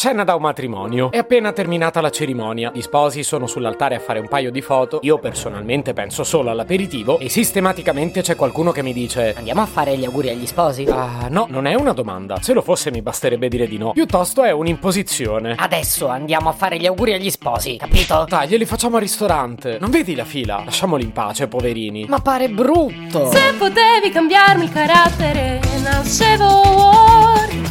Scena da un matrimonio. È appena terminata la cerimonia. Gli sposi sono sull'altare a fare un paio di foto. Io personalmente penso solo all'aperitivo e sistematicamente c'è qualcuno che mi dice Andiamo a fare gli auguri agli sposi? Ah, no, non è una domanda. Se lo fosse mi basterebbe dire di no. Piuttosto è un'imposizione. Adesso andiamo a fare gli auguri agli sposi, capito? Dai, glieli facciamo al ristorante. Non vedi la fila? Lasciamoli in pace, poverini. Ma pare brutto. Se potevi cambiarmi il carattere, nascevo.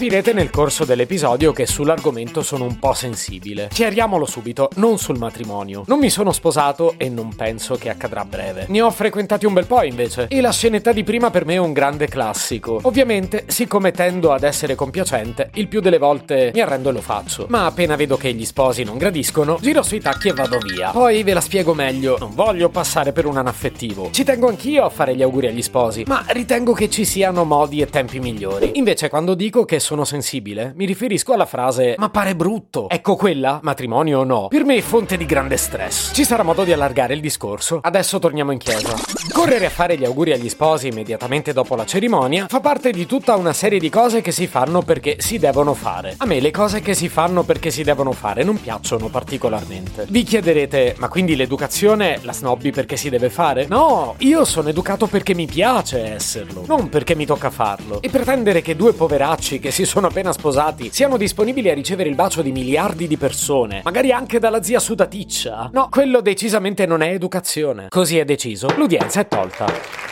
Capirete nel corso dell'episodio che sull'argomento sono un po' sensibile. Chiariamolo subito, non sul matrimonio. Non mi sono sposato e non penso che accadrà a breve. Ne ho frequentati un bel po' invece. E la scenetta di prima per me è un grande classico. Ovviamente, siccome tendo ad essere compiacente, il più delle volte mi arrendo e lo faccio. Ma appena vedo che gli sposi non gradiscono, giro sui tacchi e vado via. Poi ve la spiego meglio. Non voglio passare per un anaffettivo. Ci tengo anch'io a fare gli auguri agli sposi, ma ritengo che ci siano modi e tempi migliori. Invece, quando dico che sono sensibile, mi riferisco alla frase ma pare brutto. Ecco quella, matrimonio o no, per me è fonte di grande stress. Ci sarà modo di allargare il discorso. Adesso torniamo in chiesa. Correre a fare gli auguri agli sposi immediatamente dopo la cerimonia fa parte di tutta una serie di cose che si fanno perché si devono fare. A me le cose che si fanno perché si devono fare non piacciono particolarmente. Vi chiederete, ma quindi l'educazione la snobbi perché si deve fare? No, io sono educato perché mi piace esserlo, non perché mi tocca farlo. E pretendere che due poveracci che si sono appena sposati siano disponibili a ricevere il bacio di miliardi di persone, magari anche dalla zia sudaticcia. No, quello decisamente non è educazione. Così è deciso. L'udienza è tolta.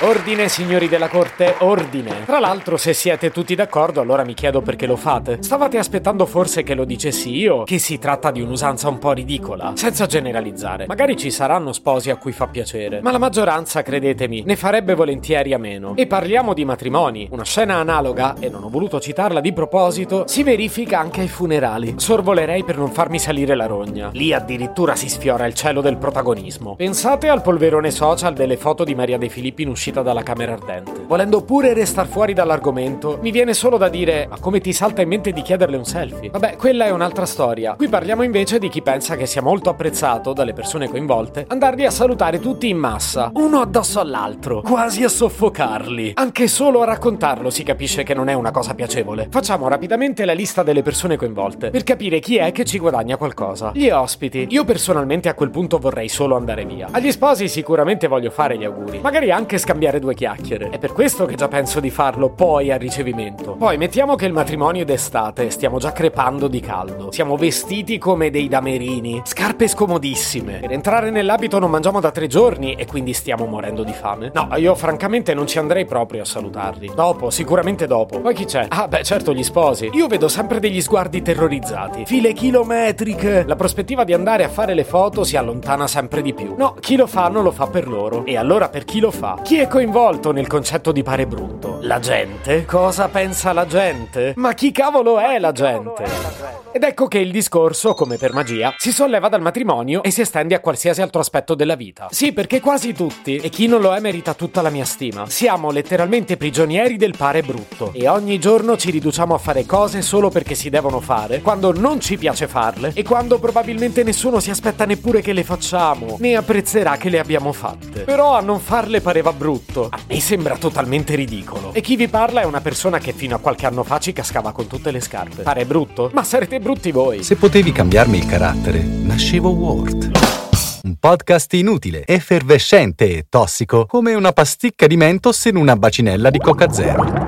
Ordine, signori della corte, ordine. Tra l'altro, se siete tutti d'accordo, allora mi chiedo perché lo fate. Stavate aspettando forse che lo dicessi io? Che si tratta di un'usanza un po' ridicola? Senza generalizzare. Magari ci saranno sposi a cui fa piacere, ma la maggioranza, credetemi, ne farebbe volentieri a meno. E parliamo di matrimoni. Una scena analoga, e non ho voluto citarla di proposito, si verifica anche ai funerali. Sorvolerei per non farmi salire la rogna. Lì addirittura si sfiora il cielo del protagonismo. Pensate al polverone social delle foto di Maria De Filippi in uscita dalla camera ardente. Volendo pure restar fuori dall'argomento, mi viene solo da dire: Ma come ti salta in mente di chiederle un selfie? Vabbè, quella è un'altra storia. Qui parliamo invece di chi pensa che sia molto apprezzato dalle persone coinvolte andarli a salutare tutti in massa, uno addosso all'altro, quasi a soffocarli. Anche solo a raccontarlo si capisce che non è una cosa piacevole. Facciamo rapidamente la lista delle persone coinvolte per capire chi è che ci guadagna qualcosa. Gli ospiti. Io personalmente a quel punto vorrei solo andare via. Agli sposi sicuramente voglio fare gli auguri, magari anche scambiare due chiacchiere. È per questo che già penso di farlo poi al ricevimento. Poi mettiamo che il matrimonio è d'estate, stiamo già crepando di caldo. Siamo vestiti come dei damerini, scarpe scomodissime. Per entrare nell'abito non mangiamo da tre giorni e quindi stiamo morendo di fame. No, io francamente non ci andrei proprio a salutarli. Dopo, sicuramente dopo. Poi chi c'è? Ah, beh, certo, gli sposi. Io vedo sempre degli sguardi terrorizzati. File chilometriche. La prospettiva di andare a fare le foto si allontana sempre di più. No, chi lo fa non lo fa per loro. E allora per chi lo fa? Chi è coinvolto nel concetto di pare brutto? La gente? Cosa pensa la gente? Ma chi cavolo è la gente? Ed ecco che il discorso, come per magia, si solleva dal matrimonio e si estende a qualsiasi altro aspetto della vita. Sì, perché quasi tutti, e chi non lo è merita tutta la mia stima, siamo letteralmente prigionieri del pare brutto. E ogni giorno ci riduciamo a fare cose solo perché si devono fare, quando non ci piace farle e quando probabilmente nessuno si aspetta neppure che le facciamo, né apprezzerà che le abbiamo fatte. Però a non farle pareva brutto. A me sembra totalmente ridicolo. E chi vi parla è una persona che fino a qualche anno fa ci cascava con tutte le scarpe. Pare brutto? Ma sarete brutti voi. Se potevi cambiarmi il carattere, nascevo Ward. Un podcast inutile, effervescente e tossico, come una pasticca di mentos in una bacinella di Coca Zero.